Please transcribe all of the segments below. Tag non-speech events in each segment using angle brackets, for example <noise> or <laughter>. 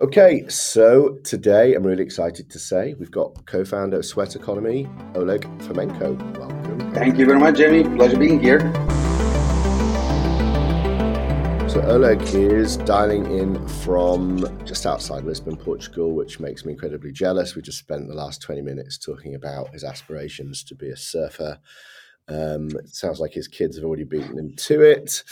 Okay, so today I'm really excited to say we've got co-founder of Sweat Economy, Oleg Fomenko. Welcome. Thank you very much, Jamie. Pleasure being here. So Oleg is dialing in from just outside Lisbon, Portugal, which makes me incredibly jealous. We just spent the last 20 minutes talking about his aspirations to be a surfer um, it sounds like his kids have already beaten him to it.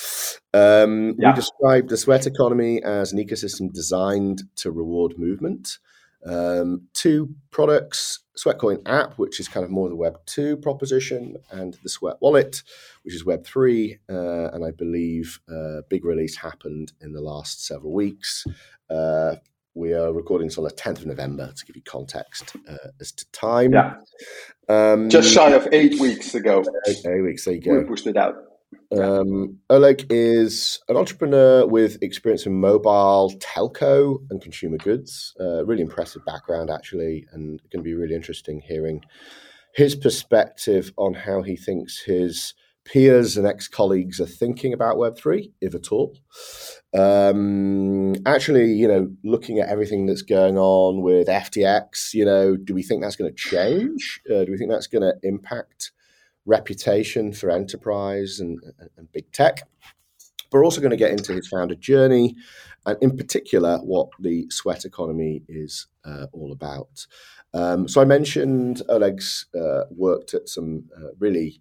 Um, yeah. We described the sweat economy as an ecosystem designed to reward movement. Um, two products Sweatcoin app, which is kind of more the Web 2 proposition, and the Sweat Wallet, which is Web 3. Uh, and I believe a uh, big release happened in the last several weeks. Uh, we are recording this on the 10th of November to give you context uh, as to time. Yeah. Um, Just shy of eight weeks ago. Eight, eight weeks, there you go. We pushed it out. Um, Oleg is an entrepreneur with experience in mobile, telco, and consumer goods. Uh, really impressive background, actually, and going to be really interesting hearing his perspective on how he thinks his peers and ex colleagues are thinking about Web3, if at all. Um, actually, you know, looking at everything that's going on with FTX, you know, do we think that's going to change? Uh, do we think that's going to impact reputation for enterprise and, and big tech? We're also going to get into his founder journey, and in particular, what the sweat economy is uh, all about. Um, so I mentioned Oleg's uh, worked at some uh, really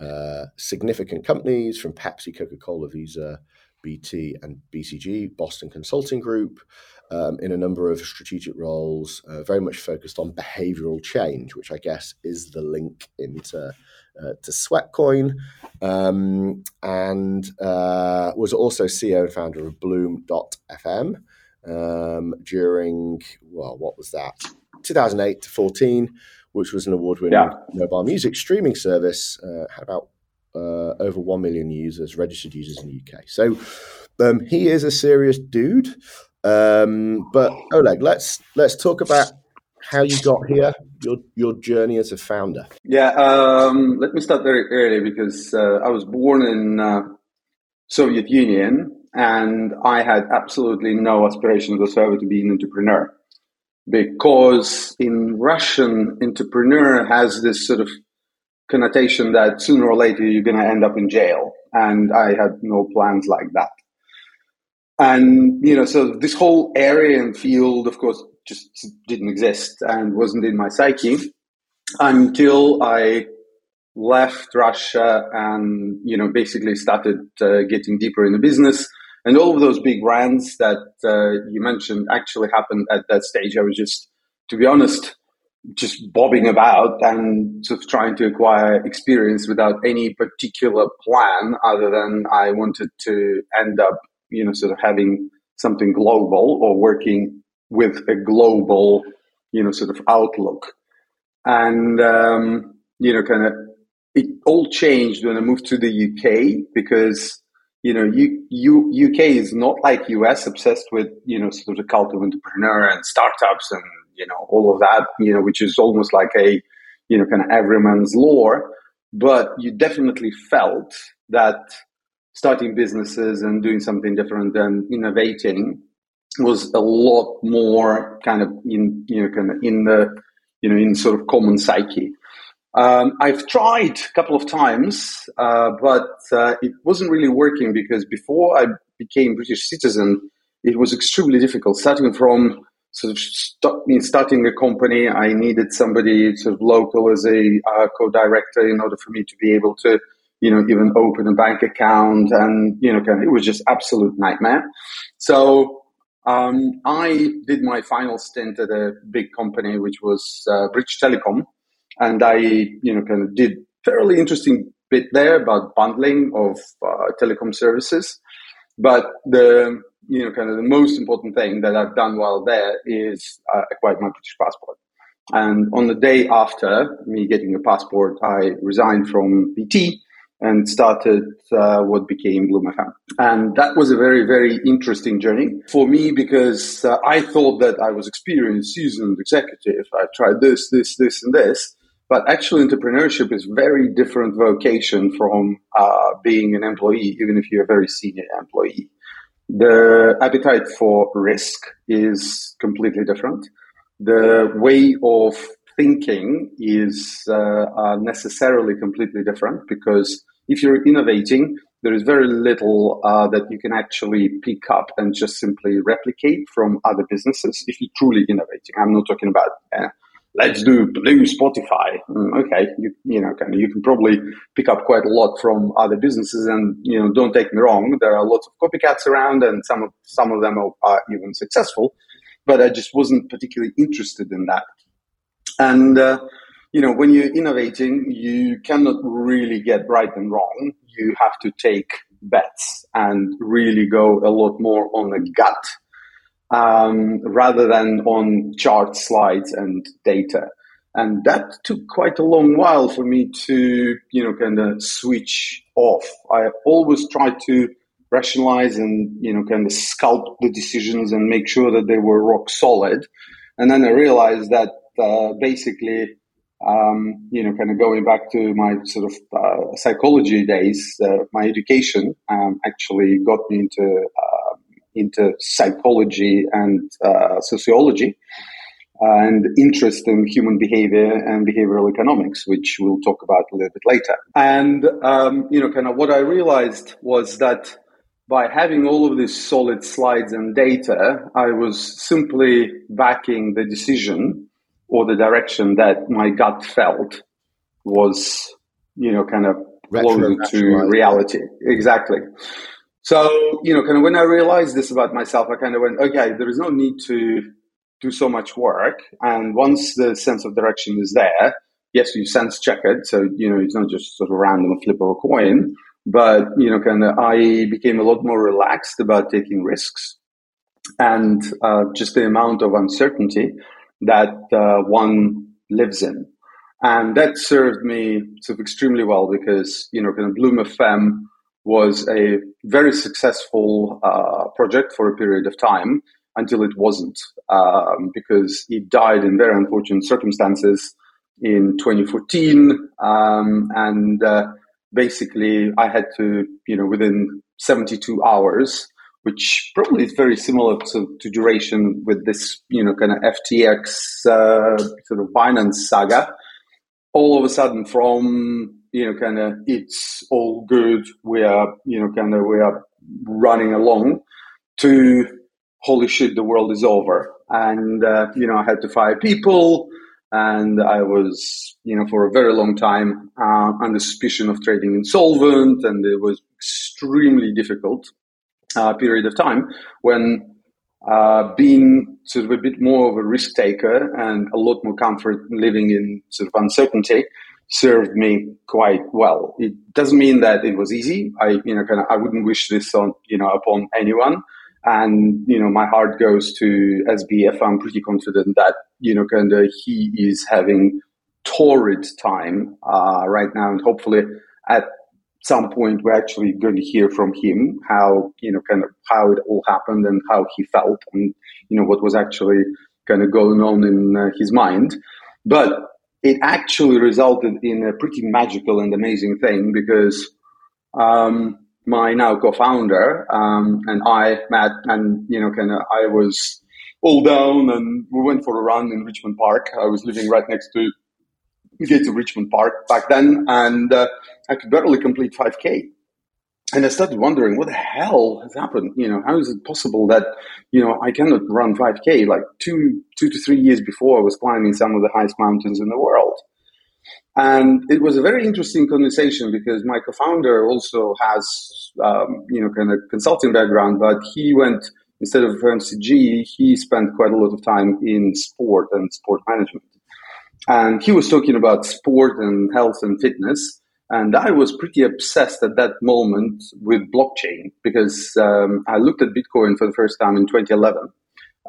uh, significant companies from Pepsi, Coca Cola, Visa, BT, and BCG, Boston Consulting Group, um, in a number of strategic roles, uh, very much focused on behavioral change, which I guess is the link into uh, to Sweatcoin, um, and uh, was also CEO and founder of Bloom.fm um, during well, what was that? 2008 to 14 which was an award-winning yeah. mobile music streaming service, uh, had about uh, over one million users, registered users in the UK. So um, he is a serious dude. Um, but Oleg, let's let's talk about how you got here, your your journey as a founder. Yeah, um, let me start very early because uh, I was born in uh, Soviet Union and I had absolutely no aspirations whatsoever to be an entrepreneur because in Russian, entrepreneur has this sort of connotation that sooner or later you're going to end up in jail. And I had no plans like that. And, you know, so this whole area and field, of course, just didn't exist and wasn't in my psyche until I left Russia and, you know, basically started uh, getting deeper in the business and all of those big brands that uh, you mentioned actually happened at that stage. I was just, to be honest, just bobbing about and sort of trying to acquire experience without any particular plan other than I wanted to end up, you know, sort of having something global or working with a global, you know, sort of outlook. And, um, you know, kind of it all changed when I moved to the UK because you know, U, U, UK is not like US, obsessed with you know sort of the cult of entrepreneur and startups and you know all of that, you know, which is almost like a you know kind of everyman's lore. But you definitely felt that starting businesses and doing something different and innovating was a lot more kind of in you know kind of in the you know in sort of common psyche. Um, I've tried a couple of times, uh, but uh, it wasn't really working because before I became British citizen, it was extremely difficult. Starting from sort of st- starting a company, I needed somebody sort of local as a uh, co-director in order for me to be able to, you know, even open a bank account, and you know, kind of, it was just absolute nightmare. So um, I did my final stint at a big company, which was uh, British Telecom and I, you know, kind of did fairly interesting bit there about bundling of uh, telecom services. But the, you know, kind of the most important thing that I've done while there is uh, acquired my British passport. And on the day after me getting a passport, I resigned from BT and started uh, what became Bloom And that was a very, very interesting journey for me because uh, I thought that I was experienced, seasoned executive. I tried this, this, this, and this. But actual entrepreneurship is very different vocation from uh, being an employee, even if you're a very senior employee. The appetite for risk is completely different. The way of thinking is uh, uh, necessarily completely different because if you're innovating, there is very little uh, that you can actually pick up and just simply replicate from other businesses if you're truly innovating. I'm not talking about uh, let's do blue Spotify. Mm, okay, you, you know, kind of, you can probably pick up quite a lot from other businesses, and you know, don't take me wrong, there are lots of copycats around, and some of some of them are, are even successful. But I just wasn't particularly interested in that, and. Uh, you know, when you're innovating, you cannot really get right and wrong. You have to take bets and really go a lot more on the gut um, rather than on chart slides and data. And that took quite a long while for me to, you know, kind of switch off. I always tried to rationalize and, you know, kind of sculpt the decisions and make sure that they were rock solid. And then I realized that uh, basically um, you know, kind of going back to my sort of uh, psychology days, uh, my education um, actually got me into uh, into psychology and uh, sociology, and interest in human behavior and behavioral economics, which we'll talk about a little bit later. And um, you know, kind of what I realized was that by having all of these solid slides and data, I was simply backing the decision or the direction that my gut felt was, you know, kind of closer to reality. Exactly. So, you know, kind of when I realized this about myself, I kind of went, okay, there is no need to do so much work. And once the sense of direction is there, yes, you sense check it. So, you know, it's not just sort of random flip of a coin, but, you know, kind of I became a lot more relaxed about taking risks and uh, just the amount of uncertainty that uh, one lives in. And that served me sort of extremely well because, you know, kind of Bloom FM was a very successful uh, project for a period of time until it wasn't, um, because it died in very unfortunate circumstances in 2014. Um, and uh, basically, I had to, you know, within 72 hours, which probably is very similar to, to duration with this, you know, kind of FTX uh, sort of Binance saga. All of a sudden, from you know, kind of it's all good, we are, you know, kind of we are running along, to holy shit, the world is over, and uh, you know, I had to fire people, and I was, you know, for a very long time uh, under suspicion of trading insolvent, and it was extremely difficult uh, period of time when uh, being sort of a bit more of a risk taker and a lot more comfort living in sort of uncertainty served me quite well. It doesn't mean that it was easy. I, you know, kind of, I wouldn't wish this on, you know, upon anyone. And, you know, my heart goes to SBF. I'm pretty confident that, you know, kind of he is having torrid time, uh, right now. And hopefully at some point we're actually going to hear from him how you know kind of how it all happened and how he felt and you know what was actually kind of going on in uh, his mind but it actually resulted in a pretty magical and amazing thing because um, my now co-founder um, and I met and you know kind of I was all down and we went for a run in Richmond Park I was living right next to get to Richmond Park back then, and uh, I could barely complete 5K. And I started wondering, what the hell has happened? You know, how is it possible that, you know, I cannot run 5K? Like two, two to three years before, I was climbing some of the highest mountains in the world. And it was a very interesting conversation because my co-founder also has, um, you know, kind of consulting background, but he went instead of FMCG, he spent quite a lot of time in sport and sport management. And he was talking about sport and health and fitness. And I was pretty obsessed at that moment with blockchain because um, I looked at Bitcoin for the first time in 2011.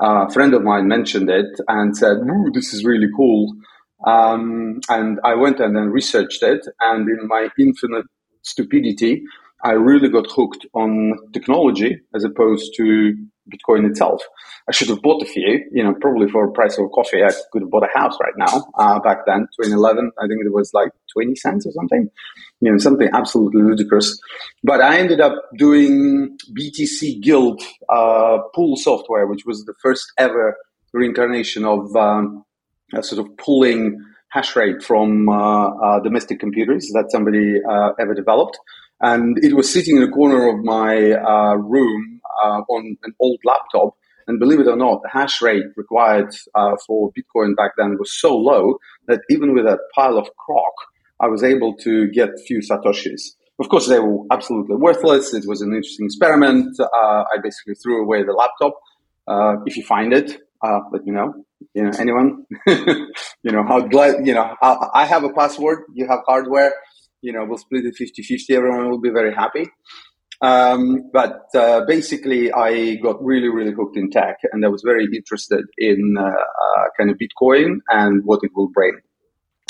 Uh, a friend of mine mentioned it and said, Ooh, this is really cool. Um, and I went and then researched it. And in my infinite stupidity, I really got hooked on technology as opposed to Bitcoin itself. I should have bought a few, you know, probably for a price of coffee. I could have bought a house right now. Uh, back then, 2011, I think it was like 20 cents or something, you know, something absolutely ludicrous. But I ended up doing BTC Guild uh, pool software, which was the first ever reincarnation of um, sort of pulling hash rate from uh, uh, domestic computers that somebody uh, ever developed. And it was sitting in a corner of my uh, room uh, on an old laptop. And believe it or not, the hash rate required uh, for Bitcoin back then was so low that even with a pile of crock, I was able to get a few satoshis. Of course, they were absolutely worthless. It was an interesting experiment. I basically threw away the laptop. if you find it, let me know you know anyone <laughs> you know how glad you know I, I, have a password you have hardware you know we'll split it 50 50 everyone will be very happy um, but uh, basically i got really really hooked in tech and i was very interested in uh, uh, kind of bitcoin and what it will bring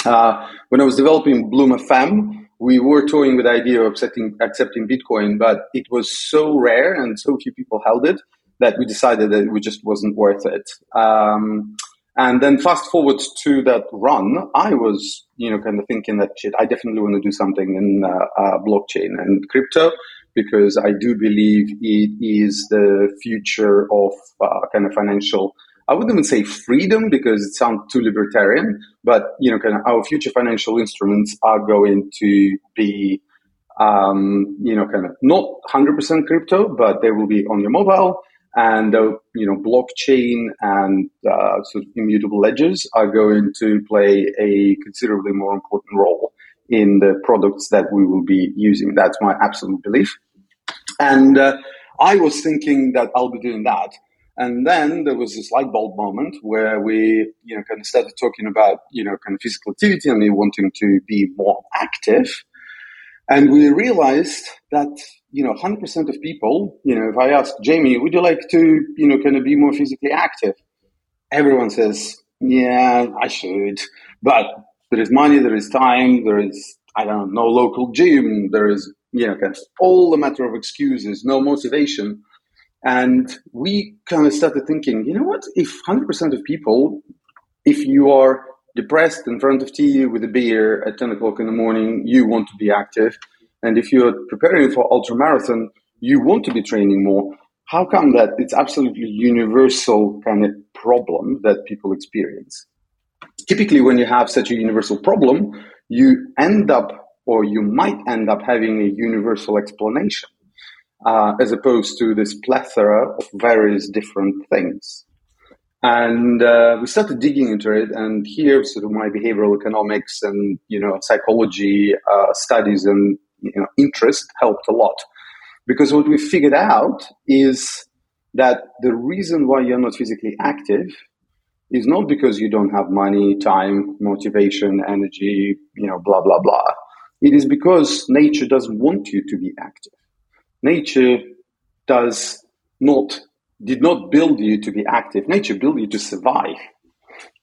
uh, when i was developing bloom fm we were toying with the idea of accepting, accepting bitcoin but it was so rare and so few people held it that we decided that it just wasn't worth it. Um, and then fast forward to that run, I was, you know, kind of thinking that shit, I definitely want to do something in uh, uh, blockchain and crypto because I do believe it is the future of uh, kind of financial. I wouldn't even say freedom because it sounds too libertarian, but you know, kind of our future financial instruments are going to be, um, you know, kind of not 100% crypto, but they will be on your mobile and uh, you know blockchain and uh, sort of immutable ledgers are going to play a considerably more important role in the products that we will be using. That's my absolute belief. And uh, I was thinking that I'll be doing that. And then there was this light bulb moment where we, you know, kind of started talking about, you know, kind of physical activity and me wanting to be more active. And we realized that you know, 100% of people, you know, if I ask Jamie, would you like to, you know, kind of be more physically active? Everyone says, yeah, I should. But there is money, there is time, there is, I don't know, no local gym, there is, you know, kind of all a matter of excuses, no motivation. And we kind of started thinking, you know what, if 100% of people, if you are depressed in front of TV with a beer at 10 o'clock in the morning, you want to be active and if you're preparing for ultra marathon, you want to be training more. How come that it's absolutely universal kind of problem that people experience? Typically, when you have such a universal problem, you end up or you might end up having a universal explanation uh, as opposed to this plethora of various different things. And uh, we started digging into it, and here, sort of my behavioral economics and you know psychology uh, studies and you know, interest helped a lot. Because what we figured out is that the reason why you're not physically active is not because you don't have money, time, motivation, energy, you know, blah, blah, blah. It is because nature doesn't want you to be active. Nature does not, did not build you to be active. Nature built you to survive.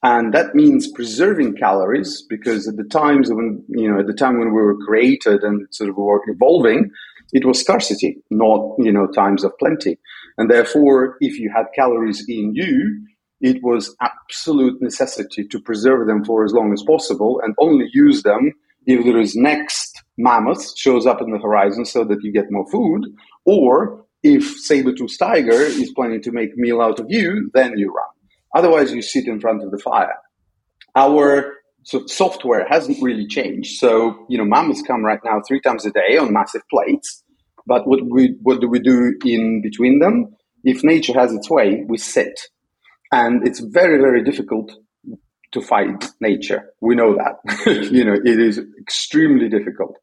And that means preserving calories because at the times when, you know, at the time when we were created and sort of were evolving, it was scarcity, not, you know, times of plenty. And therefore, if you had calories in you, it was absolute necessity to preserve them for as long as possible and only use them if there is next mammoth shows up in the horizon so that you get more food, or if saber-tooth tiger is planning to make meal out of you, then you run. Otherwise, you sit in front of the fire. Our so software hasn't really changed. So, you know, mammoths come right now three times a day on massive plates. But what we what do we do in between them? If nature has its way, we sit. And it's very, very difficult to fight nature. We know that. <laughs> you know, it is extremely difficult.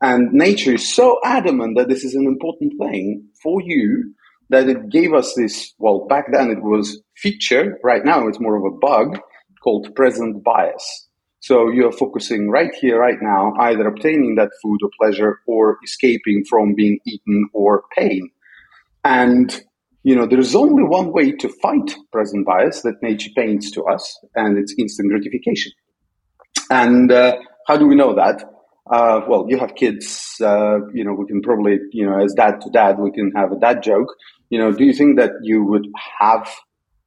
And nature is so adamant that this is an important thing for you that it gave us this, well, back then it was feature. Right now it's more of a bug called present bias. So you're focusing right here, right now, either obtaining that food or pleasure or escaping from being eaten or pain. And, you know, there's only one way to fight present bias that nature paints to us, and it's instant gratification. And uh, how do we know that? Uh, well, you have kids, uh, you know, we can probably, you know, as dad to dad, we can have a dad joke You know, do you think that you would have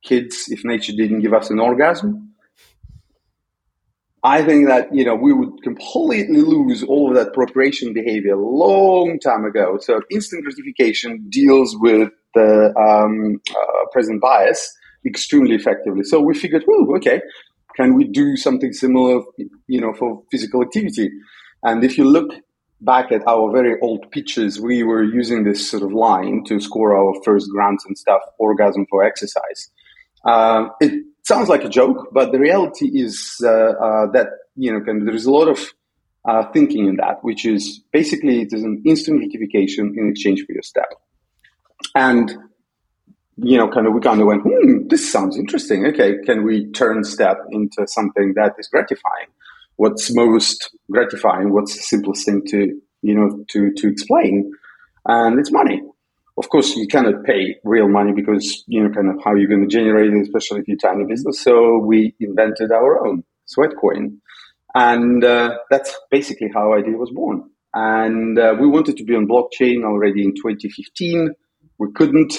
kids if nature didn't give us an orgasm? I think that you know we would completely lose all of that procreation behavior a long time ago. So instant gratification deals with the um, uh, present bias extremely effectively. So we figured, well, okay, can we do something similar, you know, for physical activity? And if you look back at our very old pitches, we were using this sort of line to score our first grants and stuff, orgasm for exercise. Uh, it sounds like a joke, but the reality is uh, uh, that you know there is a lot of uh, thinking in that, which is basically it is an instant gratification in exchange for your step, and you know, kind of we kind of went, hmm, this sounds interesting. Okay, can we turn step into something that is gratifying? What's most gratifying? What's the simplest thing to you know to to explain? And it's money of course, you cannot pay real money because, you know, kind of how you're going to generate it, especially if you're tiny business. So we invented our own Sweatcoin. And uh, that's basically how idea was born. And uh, we wanted to be on blockchain already in 2015. We couldn't.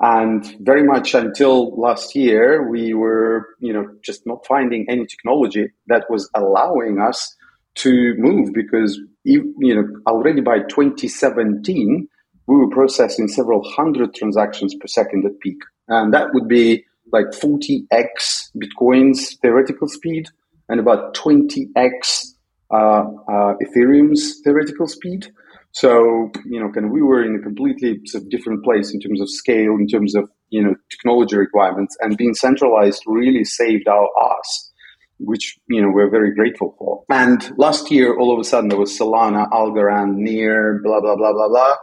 And very much until last year, we were, you know, just not finding any technology that was allowing us to move because, you know, already by 2017, we were processing several hundred transactions per second at peak. And that would be like 40x Bitcoin's theoretical speed and about 20x uh, uh, Ethereum's theoretical speed. So, you know, kind of we were in a completely different place in terms of scale, in terms of, you know, technology requirements and being centralized really saved our ass, which, you know, we're very grateful for. And last year, all of a sudden there was Solana, Algorand, Near, blah, blah, blah, blah, blah.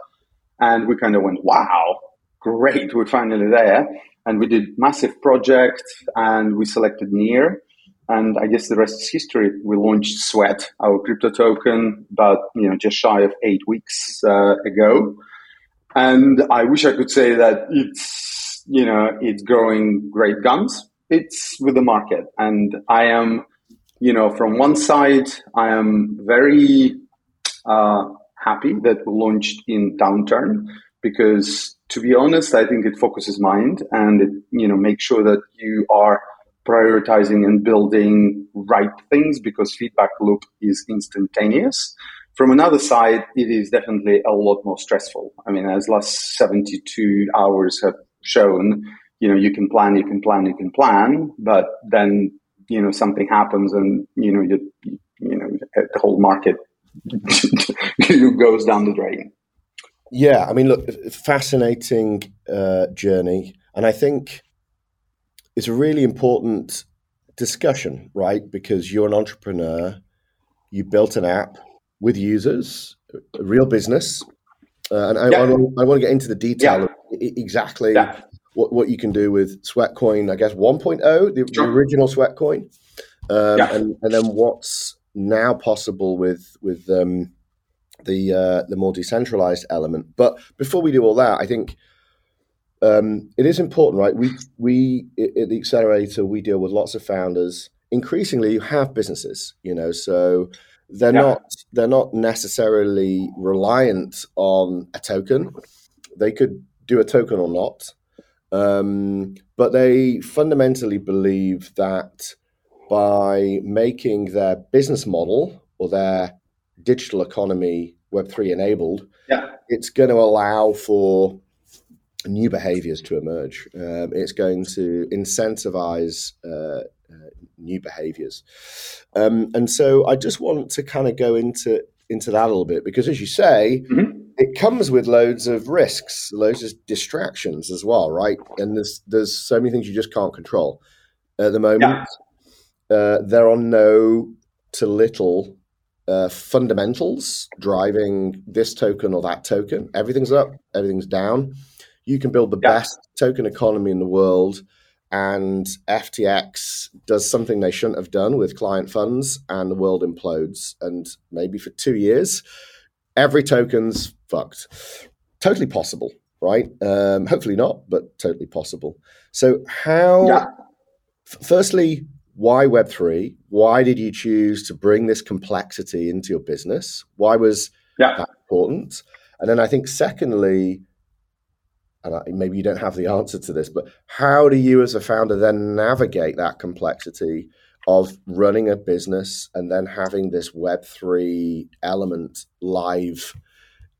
And we kind of went, wow, great, we're finally there. And we did massive project and we selected Near. And I guess the rest is history. We launched Sweat, our crypto token, about you know just shy of eight weeks uh, ago. And I wish I could say that it's you know it's growing great guns. It's with the market, and I am you know from one side I am very uh, happy that we launched in downturn because to be honest, I think it focuses mind and it, you know, makes sure that you are prioritizing and building right things because feedback loop is instantaneous. From another side, it is definitely a lot more stressful. I mean, as last 72 hours have shown, you know, you can plan, you can plan, you can plan, but then, you know, something happens and, you know, you, you know, the whole market <laughs> goes down the drain. Yeah, I mean, look, fascinating uh, journey, and I think it's a really important discussion, right? Because you're an entrepreneur, you built an app with users, a real business, uh, and I, yeah. I, want, I, want, to get into the detail yeah. of exactly yeah. what, what you can do with Sweatcoin, I guess 1.0, the, sure. the original Sweatcoin, um, and, and then what's now possible with with um, the uh, the more decentralized element. But before we do all that, I think um, it is important, right? We we at the accelerator we deal with lots of founders. Increasingly, you have businesses, you know, so they're yeah. not they're not necessarily reliant on a token. They could do a token or not, um, but they fundamentally believe that by making their business model or their digital economy Web3 enabled, yeah. it's going to allow for new behaviors to emerge. Um, it's going to incentivize uh, uh, new behaviors. Um, and so I just want to kind of go into into that a little bit because, as you say, mm-hmm. it comes with loads of risks, loads of distractions as well, right? And there's there's so many things you just can't control at the moment. Yeah uh, there are no to little uh, fundamentals driving this token or that token. Everything's up, everything's down. You can build the yeah. best token economy in the world, and FTX does something they shouldn't have done with client funds, and the world implodes. And maybe for two years, every token's fucked. Totally possible, right? Um, hopefully not, but totally possible. So, how, yeah. f- firstly, why Web3? Why did you choose to bring this complexity into your business? Why was yeah. that important? And then I think, secondly, and maybe you don't have the answer to this, but how do you as a founder then navigate that complexity of running a business and then having this Web3 element live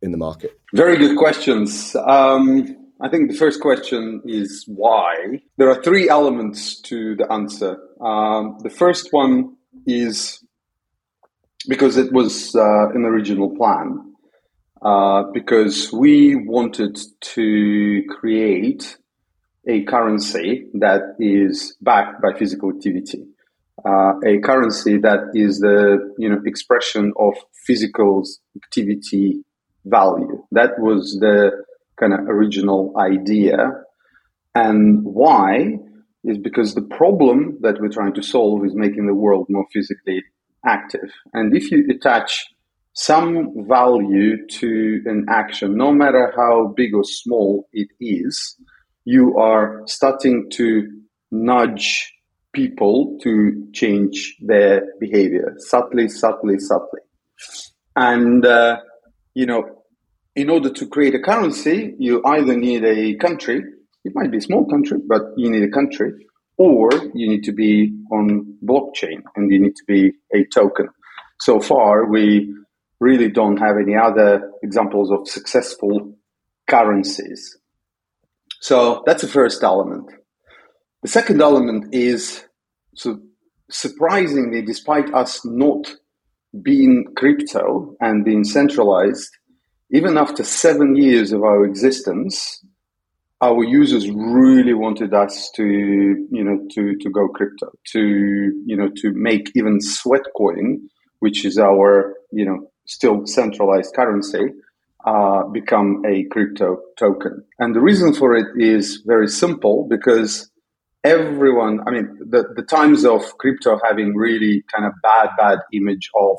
in the market? Very good questions. Um, I think the first question is why. There are three elements to the answer. Um, the first one is because it was uh, an original plan. Uh, because we wanted to create a currency that is backed by physical activity, uh, a currency that is the you know expression of physical activity value. That was the kind of original idea, and why? Is because the problem that we're trying to solve is making the world more physically active, and if you attach some value to an action, no matter how big or small it is, you are starting to nudge people to change their behavior subtly, subtly, subtly. And, uh, you know, in order to create a currency, you either need a country, it might be a small country, but you need a country, or you need to be on blockchain and you need to be a token. So far, we really don't have any other examples of successful currencies. So that's the first element. The second element is so surprisingly, despite us not being crypto and being centralized, even after seven years of our existence, our users really wanted us to, you know, to, to go crypto, to, you know, to make even Sweatcoin, which is our, you know, still centralized currency uh, become a crypto token. And the reason for it is very simple because everyone, I mean, the, the times of crypto having really kind of bad, bad image of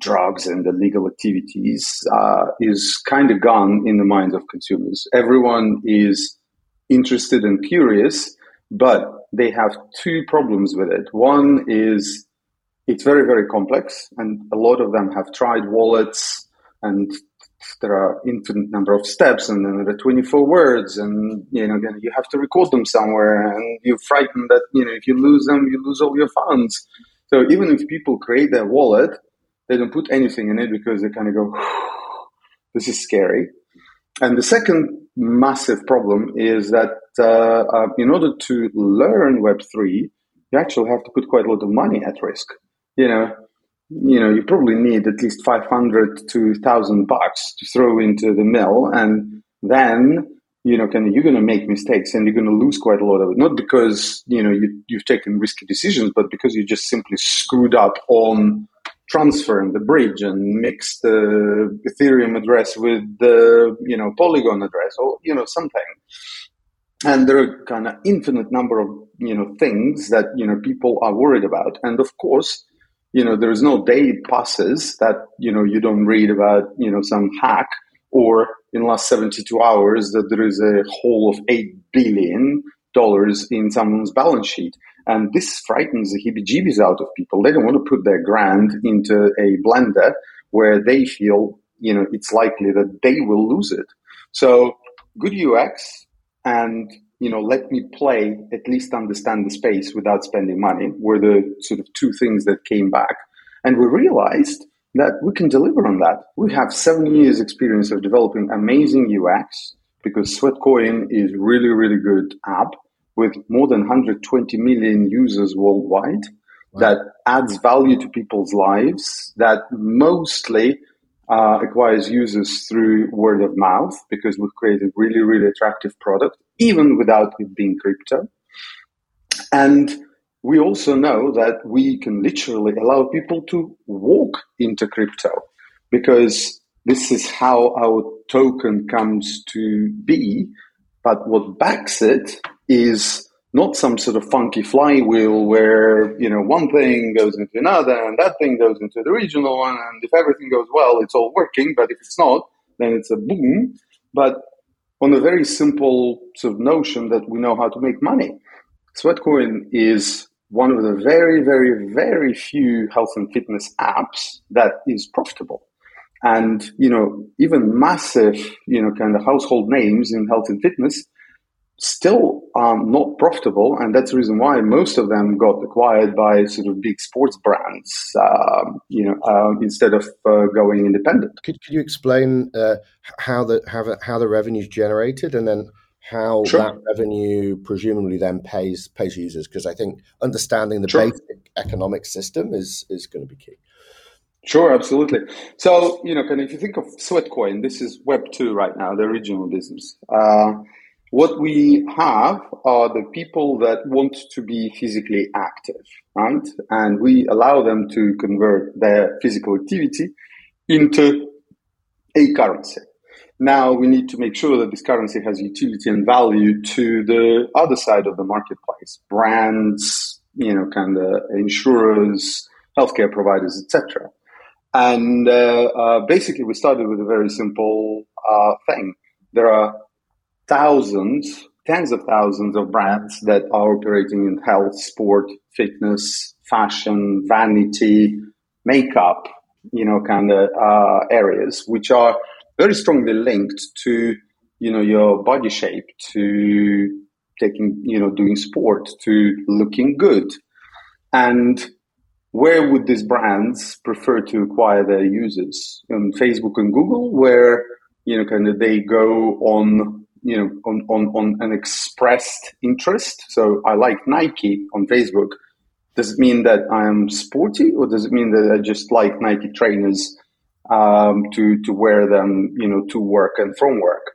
drugs and illegal activities uh, is kind of gone in the minds of consumers. Everyone is interested and curious, but they have two problems with it. One is it's very, very complex, and a lot of them have tried wallets, and there are infinite number of steps, and then there are 24 words, and you know, you have to record them somewhere, and you're frightened that you know if you lose them, you lose all your funds. So even if people create their wallet, they don't put anything in it because they kind of go, "This is scary." And the second massive problem is that uh, uh, in order to learn Web three, you actually have to put quite a lot of money at risk you know, you know, you probably need at least 500 to 1000 bucks to throw into the mill. And then, you know, of, you're going to make mistakes and you're going to lose quite a lot of it. Not because, you know, you, you've taken risky decisions, but because you just simply screwed up on transferring the bridge and mixed the Ethereum address with the, you know, Polygon address or, you know, something and there are kind of infinite number of you know things that you know people are worried about and of course you know, there is no day passes that, you know, you don't read about, you know, some hack or in the last 72 hours that there is a hole of $8 billion in someone's balance sheet. And this frightens the heebie jeebies out of people. They don't want to put their grand into a blender where they feel, you know, it's likely that they will lose it. So good UX and you know, let me play, at least understand the space without spending money were the sort of two things that came back. And we realized that we can deliver on that. We have seven years experience of developing amazing UX because Sweatcoin is really, really good app with more than 120 million users worldwide wow. that adds value to people's lives that mostly uh, acquires users through word of mouth because we've created really, really attractive product, even without it being crypto. And we also know that we can literally allow people to walk into crypto because this is how our token comes to be. But what backs it is not some sort of funky flywheel where you know one thing goes into another and that thing goes into the regional one and if everything goes well it's all working but if it's not then it's a boom but on a very simple sort of notion that we know how to make money. Sweatcoin is one of the very very very few health and fitness apps that is profitable. And, you know, even massive, you know, kind of household names in health and fitness still um, not profitable, and that's the reason why most of them got acquired by sort of big sports brands, um, you know, uh, instead of uh, going independent. Could, could you explain uh, how the how the, how the revenue is generated, and then how sure. that revenue presumably then pays pays users? Because I think understanding the sure. basic economic system is is going to be key. Sure, absolutely. So, you know, kind of if you think of Sweatcoin, this is Web two right now, the original business. What we have are the people that want to be physically active, right? And we allow them to convert their physical activity into a currency. Now we need to make sure that this currency has utility and value to the other side of the marketplace, brands, you know, kind of insurers, healthcare providers, etc. And uh, uh, basically, we started with a very simple uh, thing. There are thousands, tens of thousands of brands that are operating in health, sport, fitness, fashion, vanity, makeup, you know, kind of uh, areas, which are very strongly linked to, you know, your body shape, to taking, you know, doing sport, to looking good. And where would these brands prefer to acquire their users? On Facebook and Google, where, you know, kind of they go on you know, on, on, on an expressed interest. So I like Nike on Facebook. Does it mean that I'm sporty or does it mean that I just like Nike trainers um, to, to wear them, you know, to work and from work?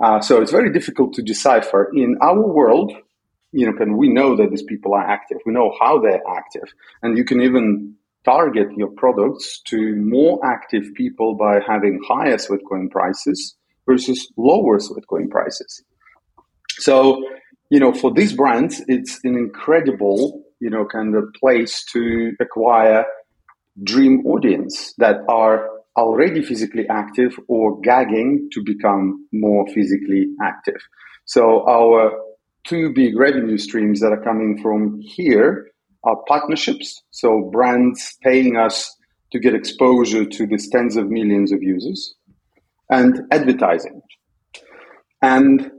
Uh, so it's very difficult to decipher. In our world, you know, can we know that these people are active? We know how they're active, and you can even target your products to more active people by having higher Sweatcoin prices versus lower Sweatcoin prices. So, you know, for these brands, it's an incredible, you know, kind of place to acquire dream audience that are already physically active or gagging to become more physically active. So our two big revenue streams that are coming from here are partnerships. So brands paying us to get exposure to these tens of millions of users and advertising. And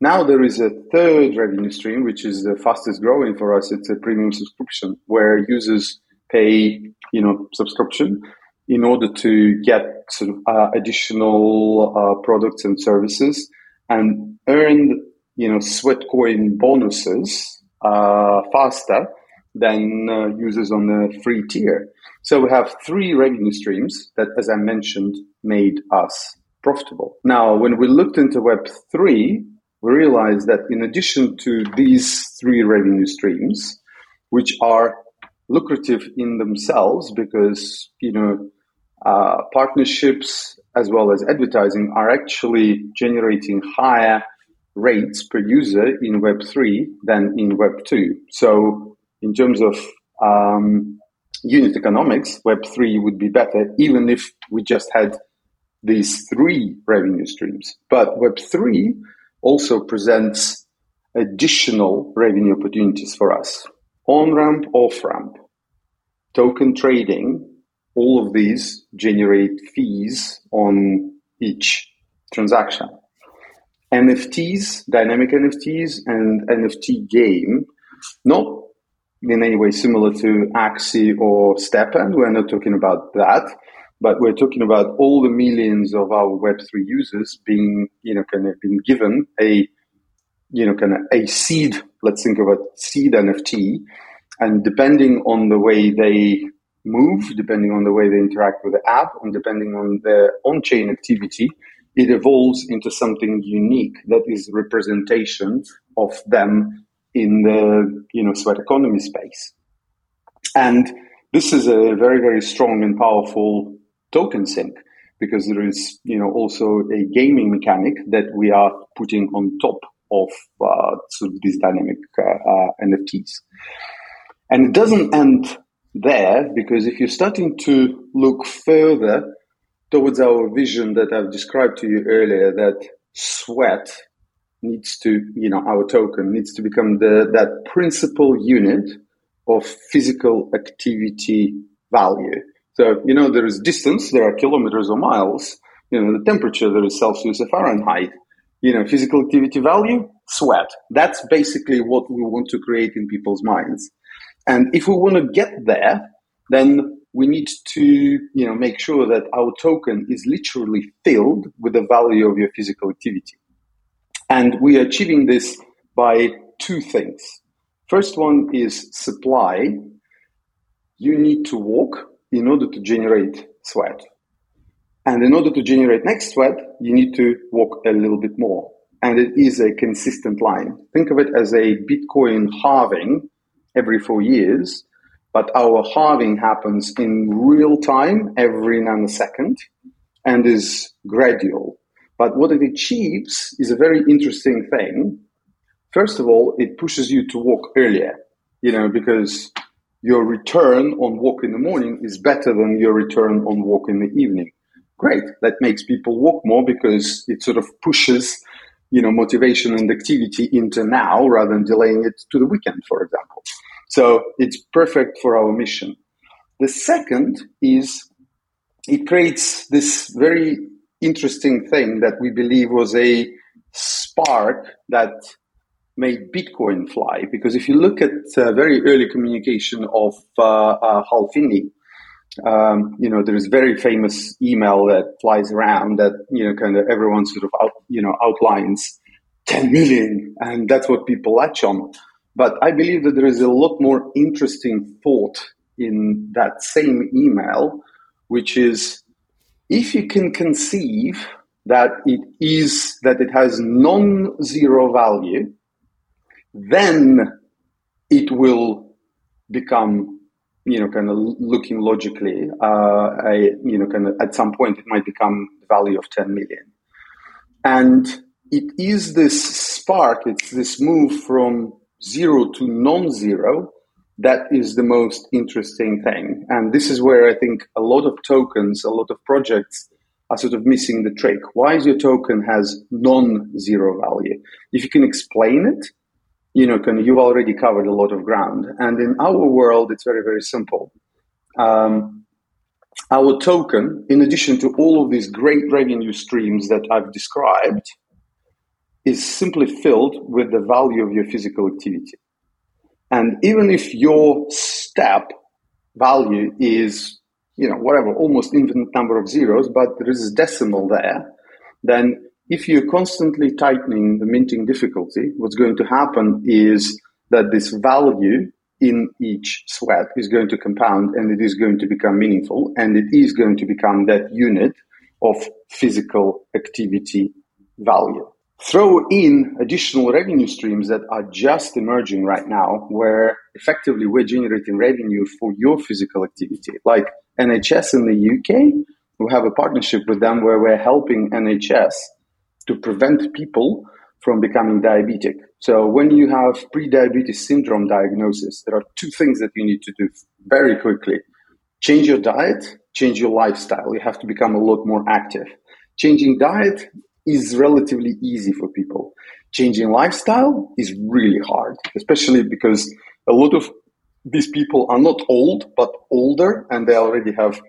now there is a third revenue stream, which is the fastest growing for us. It's a premium subscription where users pay, you know, subscription in order to get sort of uh, additional uh, products and services and earn, you know, Sweatcoin bonuses uh, faster than uh, users on the free tier. So we have three revenue streams that, as I mentioned, made us profitable. Now, when we looked into Web3, we realized that in addition to these three revenue streams, which are lucrative in themselves because, you know, uh, partnerships as well as advertising are actually generating higher rates per user in Web3 than in Web2. So, in terms of um, unit economics, Web3 would be better, even if we just had these three revenue streams. But Web3 also presents additional revenue opportunities for us. On ramp, off ramp, token trading, all of these generate fees on each transaction. NFTs, dynamic NFTs, and NFT game, not in any way similar to Axie or STEPN. We're not talking about that but we're talking about all the millions of our Web3 users being, you know, kind of being given a, you know, kind of a seed, let's think of a seed NFT. And depending on the way they move, depending on the way they interact with the app, and depending on their on chain activity, it evolves into something unique that is representation of them in the, you know, sweat economy space. And this is a very, very strong and powerful token sink because there is you know also a gaming mechanic that we are putting on top of uh, these dynamic uh, uh, NFTs. And it doesn't end there because if you're starting to look further towards our vision that I've described to you earlier, that sweat needs to, you know, our token needs to become the that principal unit of physical activity value So, you know, there is distance, there are kilometers or miles. You know, the temperature, there is Celsius or Fahrenheit. You know, physical activity value, sweat. That's basically what we want to create in people's minds. And if we want to get there, then we need to, you know, make sure that our token is literally filled with the value of your physical activity. And we are achieving this by two things. First one is supply. You need to walk in order to generate sweat. And in order to generate next sweat, you need to walk a little bit more. And it is a consistent line. Think of it as a Bitcoin halving every four years, but our halving happens in real time every nanosecond and is gradual. But what it achieves is a very interesting thing. First of all, it pushes you to walk earlier, you know, because your return on walk in the morning is better than your return on walk in the evening. Great. That makes people walk more because it sort of pushes, you know, motivation and activity into now rather than delaying it to the weekend, for example. So it's perfect for our mission. The second is it creates this very interesting thing that we believe was a spark that made Bitcoin fly. Because if you look at uh, very early communication of uh, uh, Hal Finney, um, you know, there is very famous email that flies around that, you know, kind of everyone sort of out, you know, outlines 10 million. And that's what people latch on. But I believe that there is a lot more interesting thought in that same email, which is if you can conceive that it is that it has non-zero value, then it will become you know kind of looking logically uh, a, you know kind of at some point it might become the value of 10 million. And it is this spark it's this move from zero to non-zero that is the most interesting thing. And this is where i think a lot of tokens a lot of projects are sort of missing the trick. Why is your token has non-zero value? If you can explain it you know, kind of, you've already covered a lot of ground. And in our world, it's very, very simple. Um, our token, in addition to all of these great revenue streams that I've described, is simply filled with the value of your physical activity. And even if your step value is, you know, whatever, almost infinite number of zeros, but there is a decimal there, then if you're constantly tightening the minting difficulty, what's going to happen is that this value in each sweat is going to compound and it is going to become meaningful and it is going to become that unit of physical activity value. Throw in additional revenue streams that are just emerging right now, where effectively we're generating revenue for your physical activity. Like NHS in the UK, we have a partnership with them where we're helping NHS to prevent people from becoming diabetic. So when you have pre-diabetes syndrome diagnosis, there are two things that you need to do very quickly. Change your diet, change your lifestyle. You have to become a lot more active. Changing diet is relatively easy for people. Changing lifestyle is really hard, especially because a lot of these people are not old, but older and they already have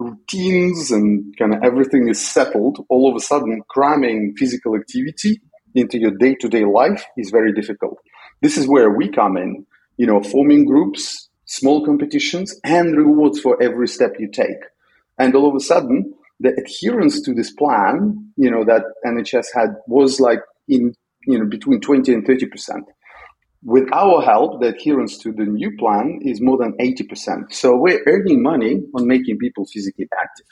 routines and kind of everything is settled, all of a sudden cramming physical activity into your day to day life is very difficult. This is where we come in, you know, forming groups, small competitions, and rewards for every step you take. And all of a sudden, the adherence to this plan, you know, that NHS had was like in, you know, between 20 and 30 percent. With our help, the adherence to the new plan is more than 80%. So we're earning money on making people physically active.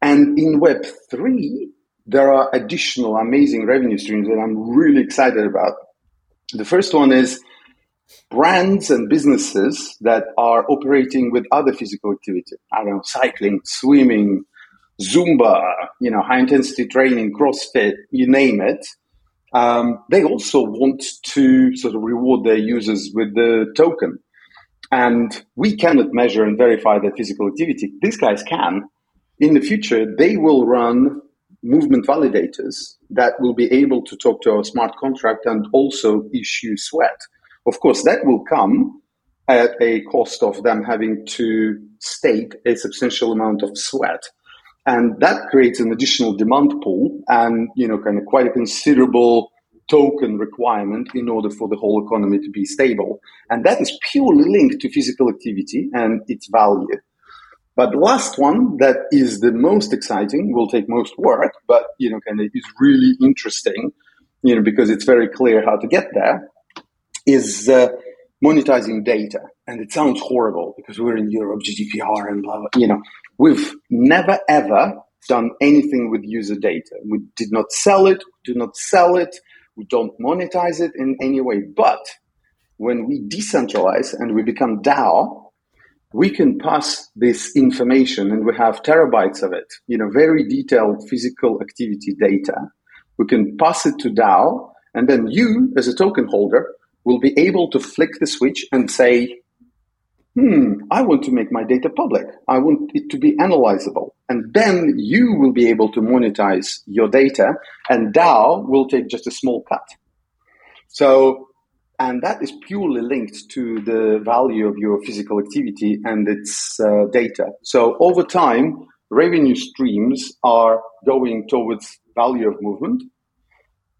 And in Web3, there are additional amazing revenue streams that I'm really excited about. The first one is brands and businesses that are operating with other physical activity. I don't know, cycling, swimming, Zumba, you know, high intensity training, CrossFit, you name it um, they also want to sort of reward their users with the token. And we cannot measure and verify their physical activity. These guys can. In the future, they will run movement validators that will be able to talk to our smart contract and also issue sweat. Of course, that will come at a cost of them having to stake a substantial amount of sweat. And that creates an additional demand pool and, you know, kind of quite a considerable token requirement in order for the whole economy to be stable. And that is purely linked to physical activity and its value. But the last one that is the most exciting will take most work, but you know, kind of is really interesting, you know, because it's very clear how to get there, is uh, monetizing data. And it sounds horrible because we're in Europe, GDPR, and blah blah. You know, we've never ever done anything with user data. We did not sell it, do not sell it, we don't monetize it in any way. But when we decentralize and we become DAO, we can pass this information and we have terabytes of it, you know, very detailed physical activity data. We can pass it to DAO and then you as a token holder will be able to flick the switch and say, hmm, I want to make my data public. I want it to be analyzable. And then you will be able to monetize your data and DAO will take just a small cut. So and that is purely linked to the value of your physical activity and its uh, data. So over time, revenue streams are going towards value of movement.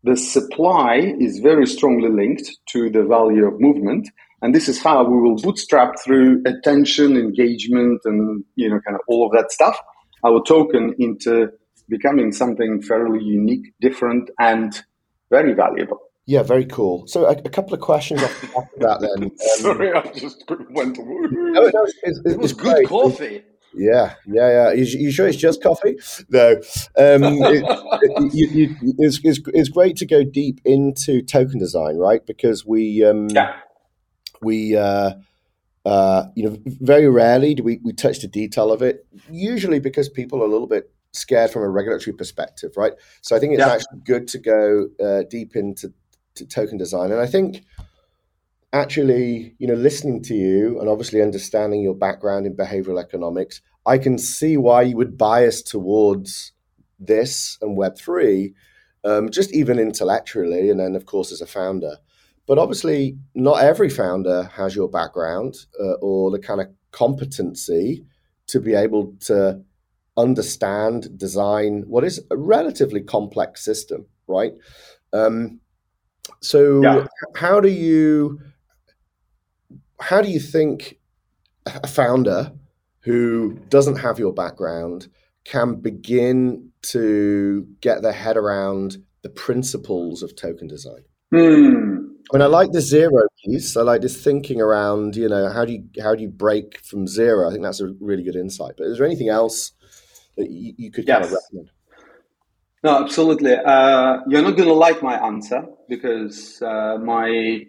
The supply is very strongly linked to the value of movement. And this is how we will bootstrap through attention, engagement, and you know, kind of all of that stuff, our token into becoming something fairly unique, different, and very valuable. Yeah, very cool. So a, a couple of questions off the back of that then. <laughs> Um, Sorry, I just went. No, no, it's, it's, it was good great. coffee. Yeah, yeah, yeah. You, you, sure it's just coffee? No. Um, <laughs> it, it, you, you, it's, it's, it's, great to go deep into token design, right? Because we, um, yeah. we, uh, uh, you know, very rarely do we, we touch the detail of it. Usually because people are a little bit scared from a regulatory perspective, right? So I think it's yeah. actually good to go uh, deep into to token design. And I think actually, you know, listening to you and obviously understanding your background in behavioral economics, I can see why you would bias towards this and Web3, um, just even intellectually, and then, of course, as a founder. But obviously, not every founder has your background uh, or the kind of competency to be able to understand, design what is a relatively complex system, right? Um, so yeah. how do you how do you think a founder who doesn't have your background can begin to get their head around the principles of token design? Hmm. I mean, I like the zero piece. I like this thinking around, you know, how do you how do you break from zero? I think that's a really good insight. But is there anything else that you, you could yes. kind of recommend? No, absolutely. Uh, you're not going to like my answer because uh, my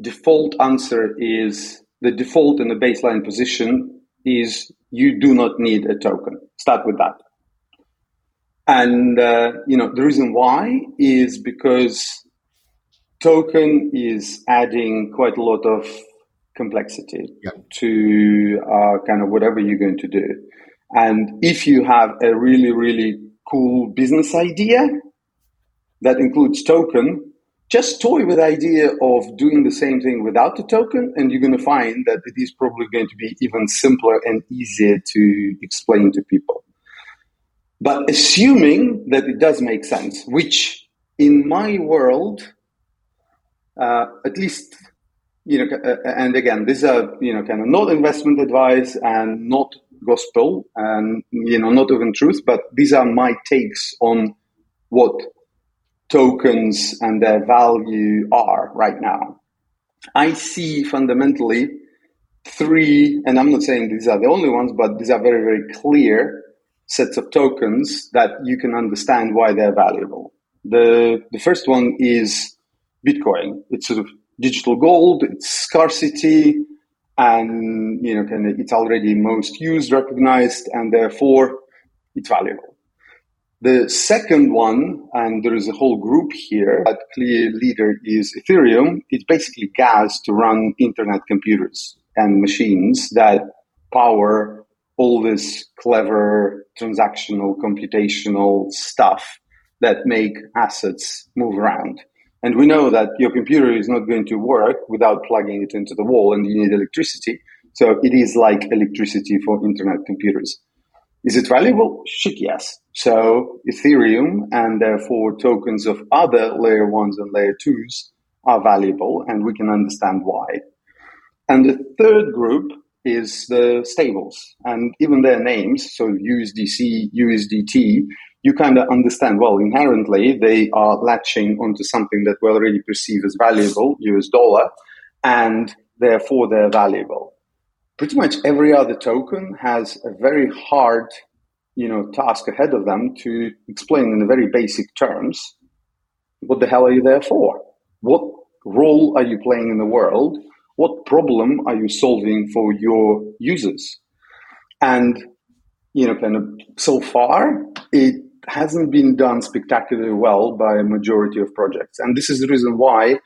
default answer is the default in the baseline position is you do not need a token. Start with that. And uh, you know the reason why is because token is adding quite a lot of complexity yeah. to uh, kind of whatever you're going to do. And if you have a really, really cool business idea that includes token, just toy with the idea of doing the same thing without the token, and you're going to find that it is probably going to be even simpler and easier to explain to people. But assuming that it does make sense, which in my world, uh, at least, you know, uh, and again, these are, you know, kind of not investment advice and not gospel and you know not even truth but these are my takes on what tokens and their value are right now. I see fundamentally three and i'm not saying these are the only ones but these are very very clear sets of tokens that you can understand why they're valuable. The the first one is bitcoin. It's sort of digital gold it's scarcity and you know kind of it's already most used recognized and therefore it's valuable the second one and there is a whole group here that clear leader is ethereum it's basically gas to run internet computers and machines that power all this clever transactional computational stuff that make assets move around and we know that your computer is not going to work without plugging it into the wall and you need electricity. So it is like electricity for internet computers. Is it valuable? Shit, yes. So Ethereum and therefore tokens of other layer ones and layer twos are valuable, and we can understand why. And the third group is the stables, and even their names, so USDC, USDT, you kind of understand, well, inherently they are latching onto something that we already perceive as valuable, US dollar, and therefore they're valuable. Pretty much every other token has a very hard, you know, task ahead of them to explain in very basic terms what the hell are you there for? What role are you playing in the world? What problem are you solving for your users? And you know, kind of so far, it hasn't been done spectacularly well by a majority of projects. And this is the reason why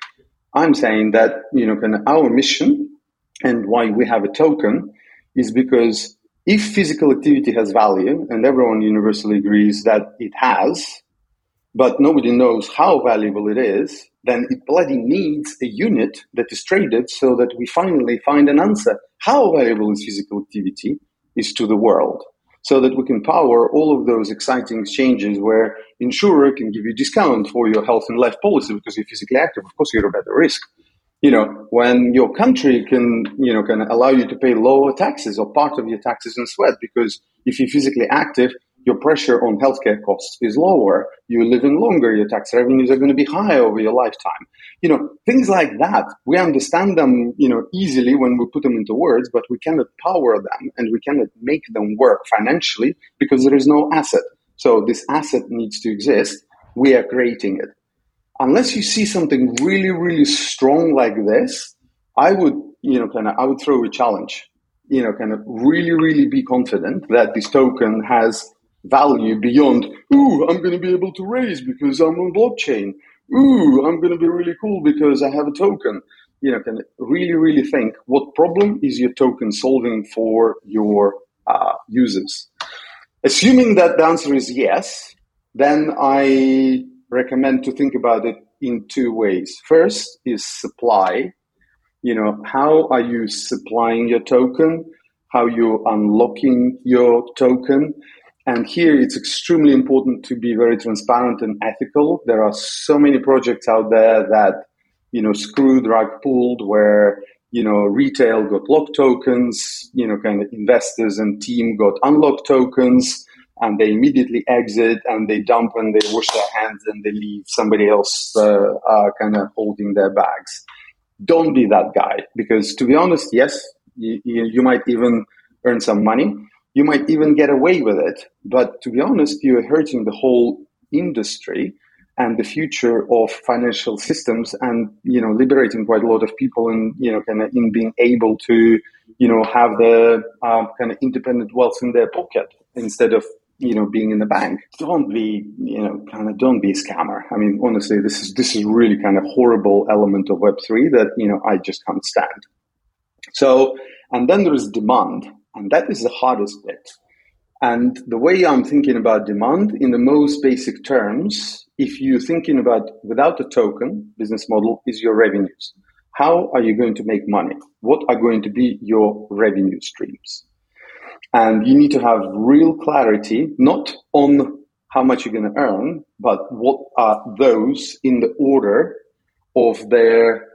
I'm saying that, you know, kind of our mission and why we have a token is because if physical activity has value, and everyone universally agrees that it has, but nobody knows how valuable it is, then it bloody needs a unit that is traded so that we finally find an answer. How valuable is physical activity is to the world so that we can power all of those exciting exchanges where insurer can give you discount for your health and life policy because you're physically active. Of course, you're at a better risk. You know, when your country can, you know, can allow you to pay lower taxes or part of your taxes in sweat because if you're physically active, your pressure on healthcare costs is lower. You're living longer. Your tax revenues are going to be higher over your lifetime. You know, things like that. We understand them, you know, easily when we put them into words, but we cannot power them and we cannot make them work financially because there is no asset. So this asset needs to exist. We are creating it. Unless you see something really, really strong like this, I would, you know, kind of, I would throw a challenge you know, kind of really, really be confident that this token has value beyond, ooh, I'm going to be able to raise because I'm on blockchain. Ooh, I'm going to be really cool because I have a token. You know, can really, really think what problem is your token solving for your uh, users? Assuming that the answer is yes, then I recommend to think about it in two ways. First is supply. You know, how are you supplying your token? How you unlocking your token? And here it's extremely important to be very transparent and ethical. There are so many projects out there that, you know, screwed, rug pulled, where, you know, retail got locked tokens, you know, kind of investors and team got unlocked tokens, and they immediately exit and they dump and they wash their hands and they leave somebody else uh, uh, kind of holding their bags. Don't be that guy because, to be honest, yes, you, you might even earn some money you might even get away with it. But to be honest, you're hurting the whole industry and the future of financial systems and you know liberating quite a lot of people in you know kind of in being able to you know have the um, kind of independent wealth in their pocket instead of you know being in the bank don't be you know kind of don't be a scammer i mean honestly this is this is really kind of horrible element of web3 that you know i just can't stand so and then there is demand and that is the hardest bit. And the way I'm thinking about demand in the most basic terms, if you're thinking about without a token business model, is your revenues. How are you going to make money? What are going to be your revenue streams? And you need to have real clarity, not on how much you're going to earn, but what are those in the order of their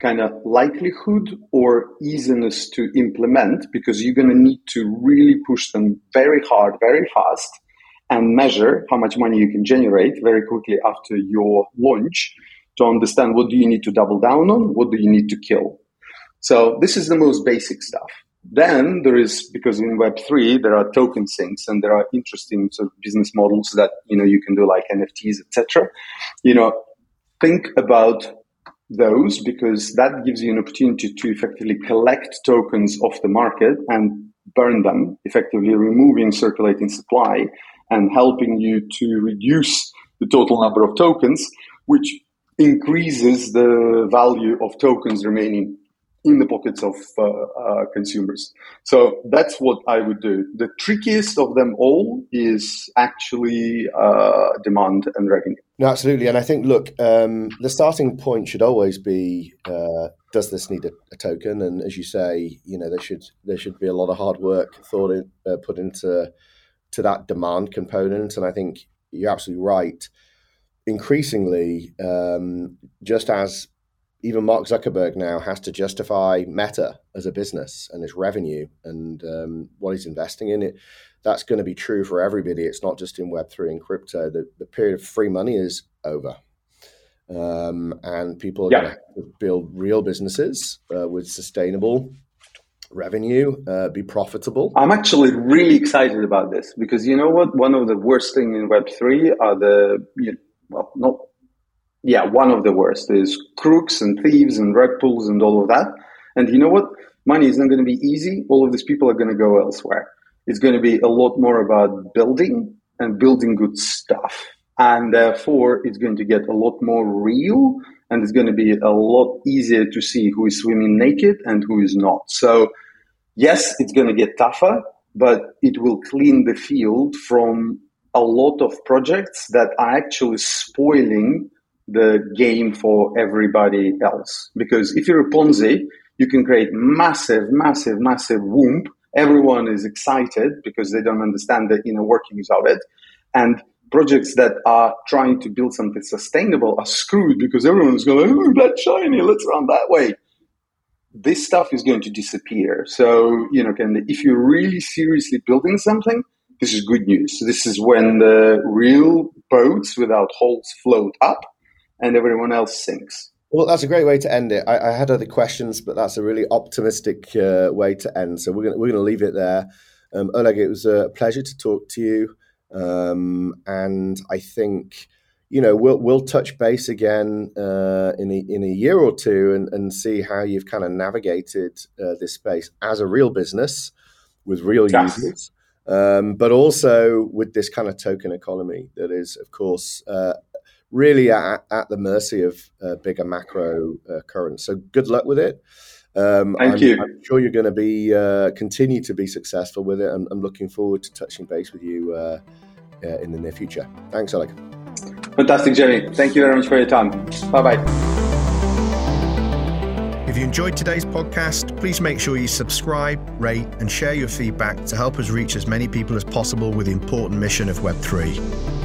kind of likelihood or easiness to implement because you're going to need to really push them very hard, very fast and measure how much money you can generate very quickly after your launch to understand what do you need to double down on, what do you need to kill. So this is the most basic stuff. Then there is because in Web3 there are token sinks and there are interesting sort of business models that you know you can do like NFTs, etc. You know, think about those because that gives you an opportunity to effectively collect tokens off the market and burn them, effectively removing circulating supply and helping you to reduce the total number of tokens, which increases the value of tokens remaining in the pockets of uh, uh, consumers. So that's what I would do. The trickiest of them all is actually uh, demand and revenue. No, absolutely. And I think, look, um, the starting point should always be: uh, Does this need a, a, token? And as you say, you know, there should there should be a lot of hard work thought in, uh, put into to that demand component. And I think you're absolutely right. Increasingly, um, just as even Mark Zuckerberg now has to justify Meta as a business and its revenue and um, what he's investing in it. That's going to be true for everybody. It's not just in Web three and crypto. The, the period of free money is over, um, and people are yeah. going to build real businesses uh, with sustainable revenue, uh, be profitable. I'm actually really excited about this because you know what? One of the worst things in Web three are the you know, well, not yeah, one of the worst is crooks and thieves and rug pulls and all of that. And you know what? Money is not going to be easy. All of these people are going to go elsewhere. It's going to be a lot more about building and building good stuff. And therefore, it's going to get a lot more real and it's going to be a lot easier to see who is swimming naked and who is not. So, yes, it's going to get tougher, but it will clean the field from a lot of projects that are actually spoiling the game for everybody else. Because if you're a Ponzi, you can create massive, massive, massive womb. Everyone is excited because they don't understand the inner workings of it. And projects that are trying to build something sustainable are screwed because everyone's going, oh, that's shiny, let's run that way. This stuff is going to disappear. So, you know, can, if you're really seriously building something, this is good news. This is when the real boats without holes float up and everyone else sinks. Well, that's a great way to end it. I, I had other questions, but that's a really optimistic uh, way to end. So we're going we're going to leave it there. Um, Oleg, it was a pleasure to talk to you, um, and I think you know we'll we'll touch base again uh, in a, in a year or two and, and see how you've kind of navigated uh, this space as a real business with real yes. users. Um, but also with this kind of token economy that is, of course, uh, really at, at the mercy of uh, bigger macro uh, currents. So good luck with it. Um, Thank I'm, you. I'm sure you're going to be uh, continue to be successful with it. I'm, I'm looking forward to touching base with you uh, uh, in the near future. Thanks, Oleg. Fantastic, Jeremy. Thank you very much for your time. Bye bye. If you enjoyed today's podcast, please make sure you subscribe, rate, and share your feedback to help us reach as many people as possible with the important mission of Web3.